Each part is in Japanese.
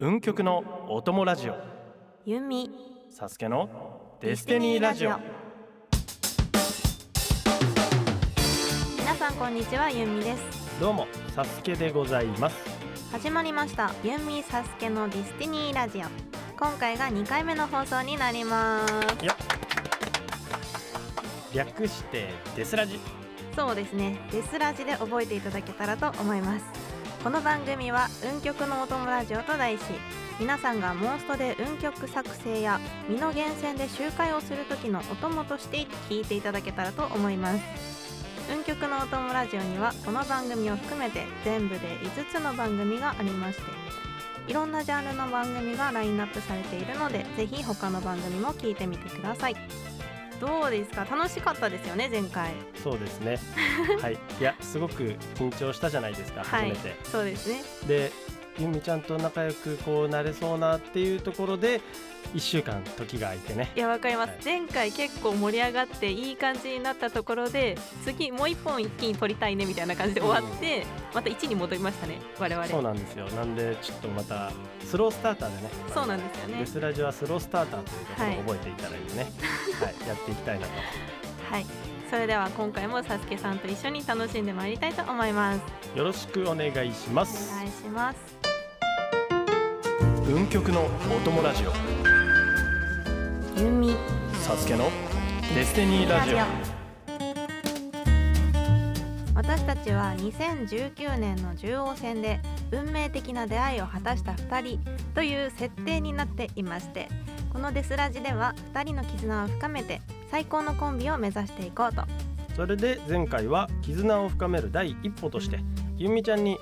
運極のお供ラジオ。ユンミサスケのデスティニーラジオ。皆さんこんにちはユンミです。どうもサスケでございます。始まりました。ユンミサスケのディスティニーラジオ。今回が2回目の放送になります。略してデスラジ。そうですね。デスラジで覚えていただけたらと思いますこの番組は運極のお供ラジオと題し皆さんがモンストで運極作成や身の源泉で集会をする時のお供として聞いていただけたらと思います。運極のお供ラジオにはこの番組を含めて全部で5つの番組がありましていろんなジャンルの番組がラインナップされているのでぜひ他の番組も聞いてみてください。どうですか？楽しかったですよね前回。そうですね。はい。いやすごく緊張したじゃないですか初めて、そうですね。でゆみちゃんと仲良くこうなれそうなっていうところで1週間時が空いてね。いやわかります、はい。前回結構盛り上がっていい感じになったところで次もう一本一気に取りたいねみたいな感じで終わって、また1に戻りましたね我々。そうなんですよ。なんでちょっとまたスロースターターでねそうなんですよね。デスラジはスロースターターというところを覚えていただいてね、はい、やっていきたいなと。はい。それでは今回もサスケさんと一緒に楽しんでまいりたいと思います。よろしくお願いしまおす願いします運極のお供ラジオ。ユミサスケのデスティニーラジオ。私たちは2019年の中央戦で運命的な出会いを果たした2人という設定になっていましてこのデスラジでは2人の絆を深めて最高のコンビを目指していこうと。それで前回は絆を深める第一歩としてゆみちゃんにいっ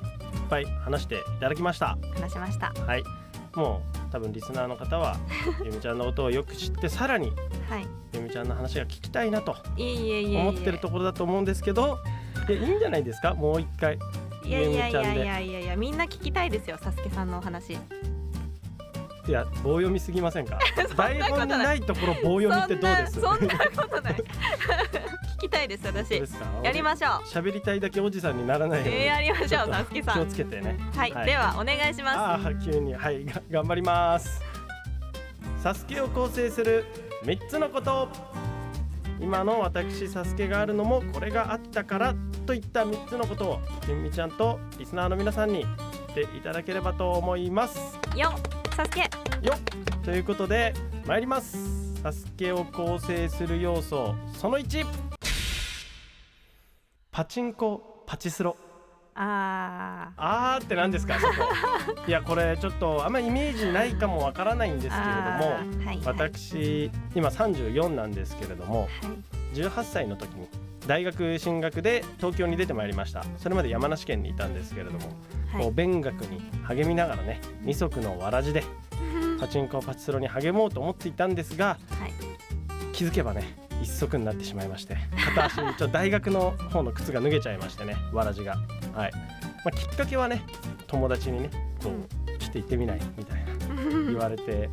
ぱい話していただきました。話しました。はいもう多分リスナーの方は ゆみちゃんのことをよく知ってさらにはい。ゆみちゃんの話が聞きたいなと思ってるところだと思うんですけどいやいいんじゃないですか？もう一回いやいやいやいゆみちゃんでやいやいやみんな聞きたいですよサスケさんのお話。いや棒読みすぎませんか？台本にないところ棒読みってどうです？そんなことないいです私。ですか。やりましょう。喋りたいだけおじさんにならないように、えー、やりましょうちょっとサスケさ気をんつけてね。はい、はい。ではお願いします。ああ急に。はいが頑張ります。サスケを構成する三つのこと。今の私サスケがあるのもこれがあったからといった三つのことをゆみちゃんとリスナーの皆さんに知っていただければと思います。よサスケ。よっ。ということで参ります。サスケを構成する要素その1パチンコパチスロ。ああーって何ですかそこ。いやこれちょっとあんまりイメージないかもわからないんですけれどもはいはい。私今34なんですけれどもはい。18歳の時に大学進学で東京に出てまいりました。それまで山梨県にいたんですけれども、はい。こう勉学に励みながらね二足のわらじでパチンコパチスロに励もうと思っていたんですがはい気づけばね一足になってしまいまして片足にちょっと大学の方の靴が脱げちゃいましてねわらじが。はい、まあ、きっかけはね友達にねこうちょっと行ってみないみたいな 言われて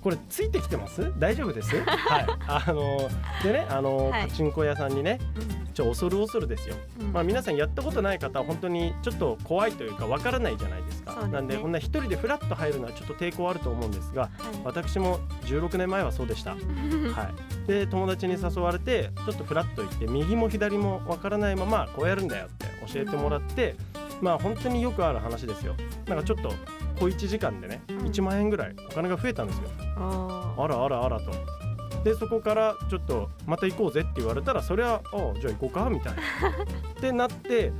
これついてきてます？大丈夫です？はい。あのでねあの、はい。パチンコ屋さんにねちょ恐る恐るですよ。うん。まあ、皆さんやったことない方は本当にちょっと怖いというかわからないじゃないですか。そうですね。なんでこんな一人でフラッと入るのはちょっと抵抗あると思うんですがはい。私も16年前はそうでした、はい、で友達に誘われてちょっとフラッと行って右も左もわからないままこうやるんだよって教えてもらってまあ本当によくある話ですよ。なんかちょっと小1時間でねうん。1万円ぐらいお金が増えたんですよ。あらあらあらと。でそこからちょっとまた行こうぜって言われたらそりゃああじゃあ行こうかみたいな。ってなって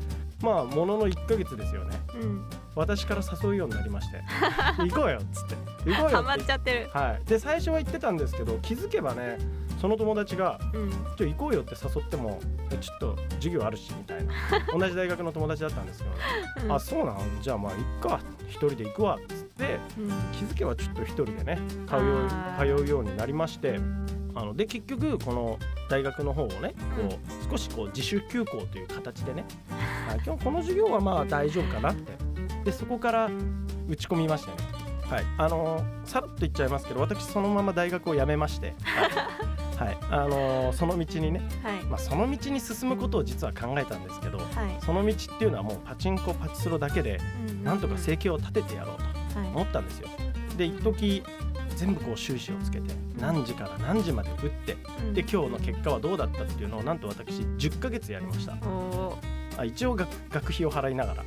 まあものの1ヶ月ですよね。うん私から誘うようになりまして 行こうよっつって。行こうよハマっちゃってる。はい、で最初は言ってたんですけど気づけばねその友達がうん「ちょ行こうよ」って誘っても「えちょっと授業あるし」みたいな。同じ大学の友達だったんですけど、ね。うん。あそうなん？じゃあまあ行くか。一人で行くわっつってうん。気づけばちょっと一人でね通うあー。通うようになりましてあので結局この大学の方をねこう少しこう自主休校という形でね。あ今日この授業はまあ大丈夫かなってでそこから打ち込みましてね。はい。あのーさらっと言っちゃいますけど私そのまま大学を辞めまして。はい、はい。あのーその道にね、はい。まあ、その道に進むことを実は考えたんですけどはい。その道っていうのはもうパチンコパチスロだけでうんなんとか生計を立ててやろうとはい思ったんですよ。で一時全部こう収支をつけて何時から何時まで打ってうん。で今日の結果はどうだったっていうのをなんと私10ヶ月やりましたあ一応学学費を払いながら。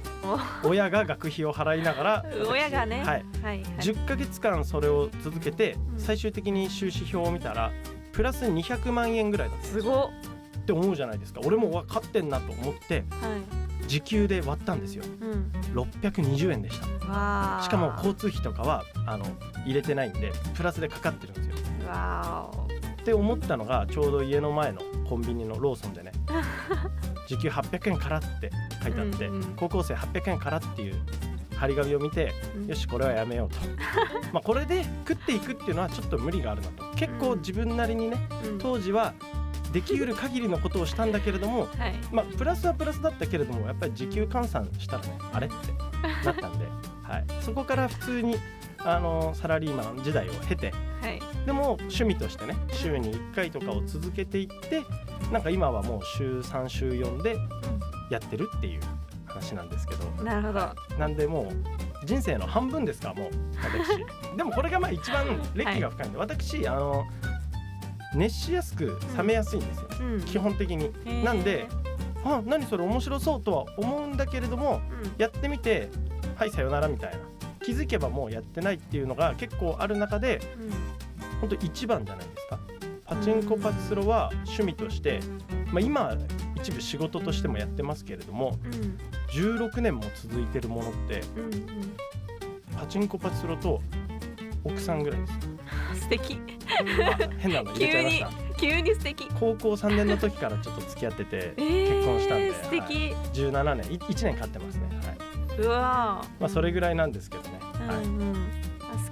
親が学費を払いながら。私 親がね。はい、はいはい。10ヶ月間それを続けてうん。最終的に収支表を見たらプラス200万円ぐらいだったすすごっ。って思うじゃないですか。俺も分かってんなと思ってはい。時給で割ったんですよ。うん。620円でした。しかも交通費とかはあの入れてないんでプラスでかかってるんですよ。わって思ったのがちょうど家の前のコンビニのローソンでね 時給800円からって書いてあって、うんうん高校生800円からっていう張り紙を見てーうん。よしこれはやめようと。まあこれで食っていくっていうのはちょっと無理があるなと。結構自分なりにねうん。当時はできうる限りのことをしたんだけれども はい。まあプラスはプラスだったけれどもやっぱり時給換算したらね あれってなったんで、はい、そこから普通にあのサラリーマン時代を経てはい。でも趣味としてね週に1回とかを続けていってなんか今はもう週3週4でやってるっていう話なんですけど。なるほど。なんでもう人生の半分ですかもう私。でもこれがまあ一番歴が深いんで、私あの熱しやすく冷めやすいんですよ、うん。基本的に。なんであ何それ面白そうとは思うんだけれどもうん。やってみてはいさよならみたいな。気づけばもうやってないっていうのが結構ある中でうん。本当一番じゃないですかパチンコパチスロは趣味として、まあ、今一部仕事としてもやってますけれどもうん16年も続いてるものってうんうんパチンコパチスロと奥さんぐらいです。素敵。あ変なの入れちゃいました。急に素敵。高校3年の時からちょっと付き合っててえー結婚したんで素敵、17年い1年飼ってますね、はい。うわまあ、それぐらいなんですけどね、ー、はい。うんうん。好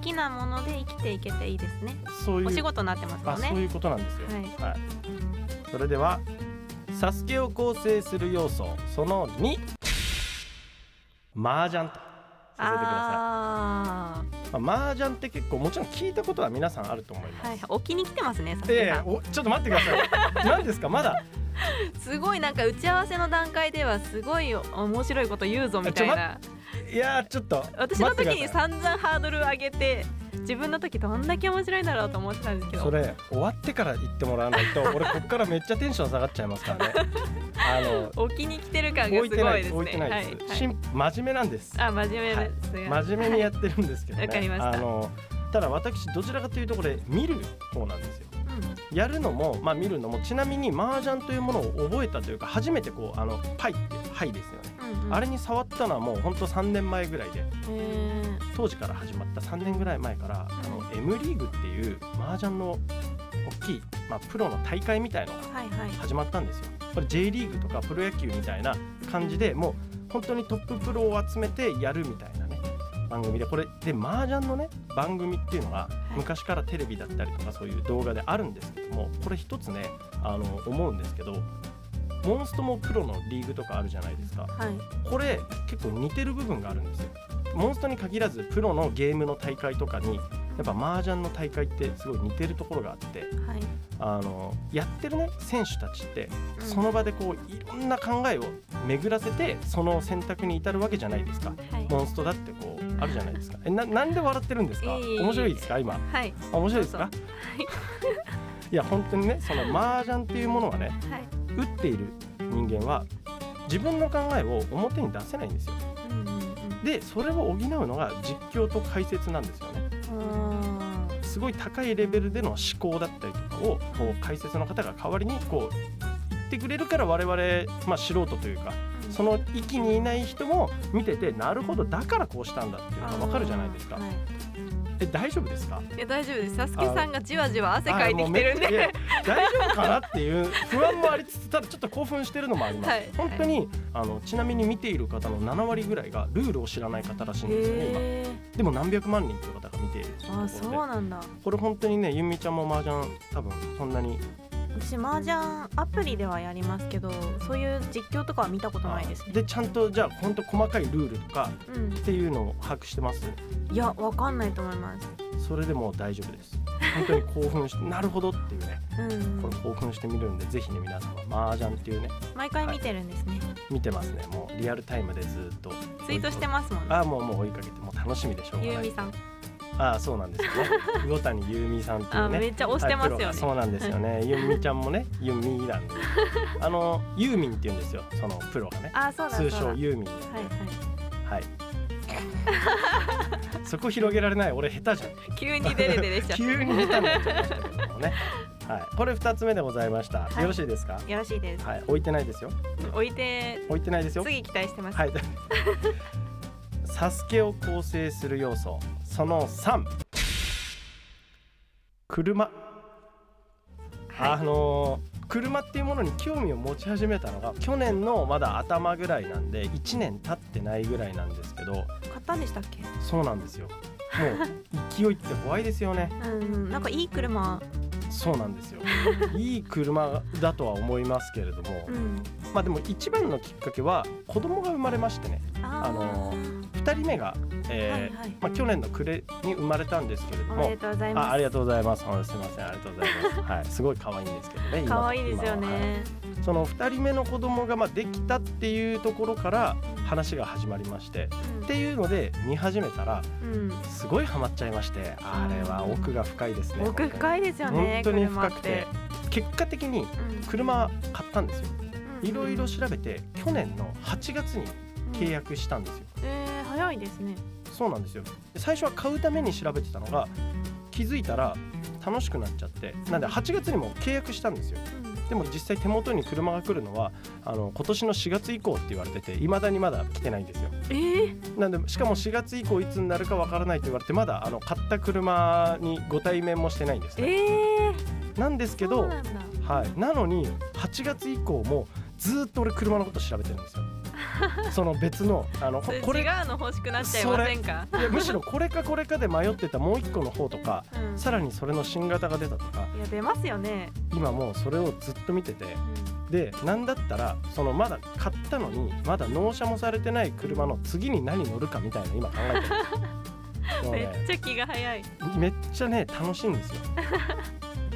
きなもので生きていけていいですね。そういうお仕事になってますもんね。あそういうことなんですよ、はい。はい、それではサスケを構成する要素その2麻雀とさせてくださあい、まあ、麻雀って結構もちろん聞いたことは皆さんあると思いーます、はい置きに来てますねええおちょっと待ってください。何ですかまだ？すごいなんか打ち合わせの段階ではすごい面白いこと言うぞみたいないやーちょっと私の時に散々ハードル上げて自分の時どんだけ面白いんだろうと思ってたんですけど。それ終わってから言ってもらわないと 俺こっからめっちゃテンション下がっちゃいますからね。あの置きに来てる感がすごいですね。置いてないです、はいはい。しん真面目なんです。あ真面目です、真面目にやってるんですけどね、わかりました。あのただ私どちらかというとこれ見る方なんですよ。やるのも、まあ、見るのもちなみに麻雀というものを覚えたというか初めてこうあのパイってパイですよね、うんうん。うん、あれに触ったのはもうほんと3年前ぐらいで。当時から始まった。3年ぐらい前からあの M リーグっていう麻雀の大きい、まあ、プロの大会みたいのがはいはい。始まったんですよ。これ J リーグとかプロ野球みたいな感じでもう本当にトッププロを集めてやるみたいなね番組で。これで麻雀のね番組っていうのがい。昔からテレビだったりとかそういう動画であるんですけどもこれ一つねあの思うんですけどモンストもプロのリーグとかあるじゃないですか。はい。これ結構似てる部分があるんですよ。モンストに限らずプロのゲームの大会とかにやっぱ麻雀の大会ってすごい似てるところがあってはい。あのやってるね選手たちってうん。その場でこういろんな考えを巡らせてその選択に至るわけじゃないですか。はい。モンストだってこうあるじゃないですか。えななんで笑ってるんですか？面白いですか？今。はい。あ面白いですか？どうぞ。いや本当にねその麻雀っていうものはねはい打っている人間は自分の考えを表に出せないんですよ。でそれを補うのが実況と解説なんですよね。すごい高いレベルでの思考だったりとかをこう解説の方が代わりにこう言ってくれるから我々、まあ、素人というかその域にいない人も見ててなるほどだからこうしたんだっていうのが分かるじゃないですかえ大丈夫ですか？いや大丈夫です。サスケさんがじわじわ汗かいてきてるんで。大丈夫かなっていう不安もありつつただちょっと興奮してるのもあります、はい本当にあのちなみに見ている方の7割ぐらいがルールを知らない方らしいんですよね今へでも何百万人という方が見ているーあそうなんだ。これ本当にねゆみちゃんも麻雀多分そんなに私麻雀アプリではやりますけど、そういう実況とかは見たことないですね。でちゃんとじゃあ本当細かいルールとかうん。っ。ていうのを把握してます？いやわかんないと思います。それでもう大丈夫です。本当に興奮して なるほどっていうね。うん。これ興奮してみるんでぜひね皆さんは麻雀っていうね。毎回見てるんですね。見てますね。もうリアルタイムでずっとツイートしてますもんね。あもうもう追いかけてもう楽しみでしょうがない。ゆうみさんあそうなんですよね。魚谷ゆうみさんっていあうね。めっちゃ押してますよね。そうなんですよね。ゆうみちゃんもねゆみなんで。あのユーミンって言うんですよ。そのプロがね。あそうだそう通だ称ユーミンなんではいははい。そこ広げられない。俺下手じゃん。い急にデレデレしちゃっ 急に下手になっちゃいましたけどもね。はい。これ二つ目でございました、はい。よろしいですか？たよろしいです。はい。置いてないですよ。置いて置いてないですよ。次期待してます。はい。サスケを構成する要素その3車、はい。あのー車っていうものに興味を持ち始めたのが去年のまだ頭ぐらいなんで1年経ってないぐらいなんですけど。買ったんでしたっけ？そうなんですよ。もう 勢いって怖いですよね。うんうん。なんかいい車。そうなんですよ。いい車だとは思いますけれども、うん。まあでも一番のきっかけは子供が生まれましてね。ああのー2人目が、えーはいはい。まあ、去年の暮れに生まれたんですけれども。あありがとうございます。あすみません。ありがとうございます。はい。すごい可愛いんですけどね今可愛いですよ今ははいねその2人目の子供がまあできたっていうところから話が始まりまして。っていうので見始めたらうん。うんすごいハマっちゃいまして。あれは奥が深いですね。奥深いですよね本当に。車深くて。結果的に車買ったんですよ。いろいろ調べて去年の8月に契約したんですよ。えー早いですね。そうなんですよ。で最初は買うために調べてたのが気づいたら楽しくなっちゃってなんで8月にも契約したんですよ。でも実際手元に車が来るのはあの今年の4月以降って言われてていまだにまだ来てないんですよ。えー？なんでしかも4月以降いつになるかわからないと言われてまだあの買った車にご対面もしてないんですね。えー？なんですけどはい、なのに8月以降もずーっと俺車のこと調べてるんですよ その別のあのこれ違うの欲しくなっちゃいませんか？いやむしろこれかこれかで迷ってたもう一個の方とかうん。さらにそれの新型が出たとかいや出ますよね。今もうそれをずっと見ててでなんだったらそのまだ買ったのにまだ納車もされてない車の次に何乗るかみたいな今考えてるんですよ。もうめねっちゃ気が早い。めっちゃね楽しいんですよ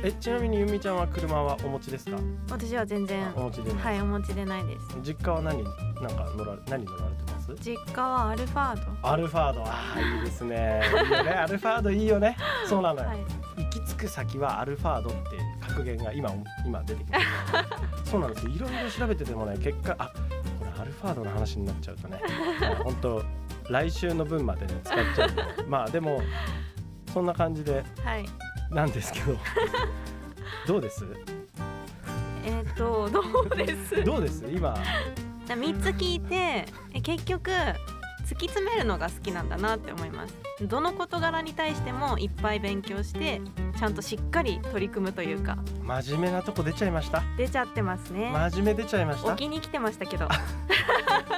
えちなみにゆみちゃんは車はお持ちですか？私は全然お持ちでない、はいお持ちでないです。実家は何なんか乗られ何乗られてます？実家はアルファード。アルファード。あーいいですね。いいよね。アルファードいいよね。そうなのよ、はい。行き着く先はアルファードって格言が今今出てきて そうなんですよ。いろいろ調べててもね結果あこれアルファードの話になっちゃうとね。本当来週の分までね使っちゃうまあでもそんな感じで。はいなんですけど。どうです？えっとどうです？どうです？今。三つ聞いてえ結局突き詰めるのが好きなんだなって思いますどの事柄に対してもいっぱい勉強してちゃんとしっかり取り組むというか真面目なとこ出ちゃいました。出ちゃってますね。真面目出ちゃいました？置きに来てましたけど。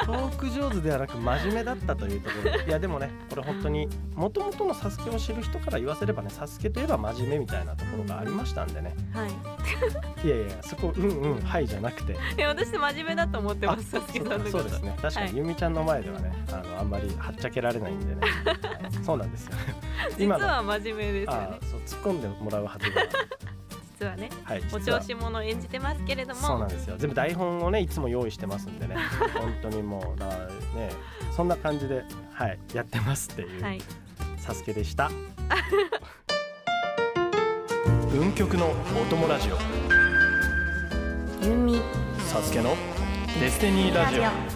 トーク上手ではなく真面目だったというところ。でいやでもねこれ本当にもともとのサスケを知る人から言わせればねサスケといえば真面目みたいなところがありましたんでね。はい。いやいやそこうんうんはいじゃなくて。いや私真面目だと思ってますあサスケさんのこと。そうですね。確かはい。にゆみちゃんの前ではねあのあんまりはっちゃけられないんでね、は いそうなんですよ。実は真面目ですよあねそう突っ込んでもらうはずが実はねはいお実は。調子者を演じてますけれども。そうなんですよ。全部台本をねいつも用意してますんでね。本当にもうだからねそんな感じではいやってますっていう、はい。サスケでした。運極のお供ラジオゆみサスケのデスティニーラジオ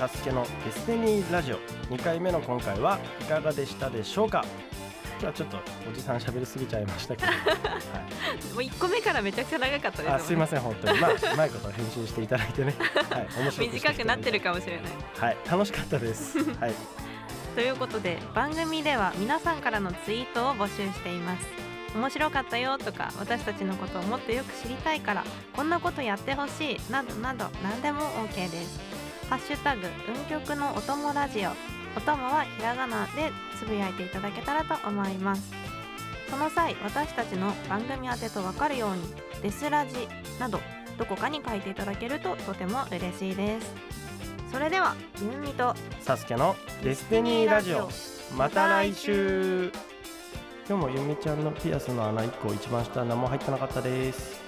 サスケのデスティニーラジオ。2回目の今回はいかがでしたでしょうか？今日はちょっとおじさん喋りすぎちゃいましたけど、はい。もう一個目からめちゃくちゃ長かったですね。あすいません本当に。まあうまいこと編集していただいてね、はい、面白短くなってるかもしれない。はい楽しかったです。はい。ということで番組では皆さんからのツイートを募集しています。面白かったよとか私たちのことをもっとよく知りたいからこんなことやってほしいなどなど何でも OK ですハッシュタグ運極のお供ラジオ。お供はひらがなでつぶやいていただけたらと思います。その際私たちの番組宛てと分かるようにデスラジなどどこかに書いていただけるととても嬉しいです。それではゆうみとサスケのデスティニーラジオ。また来週。今日もゆみちゃんのピアスの穴1個一番下何も入ってなかったです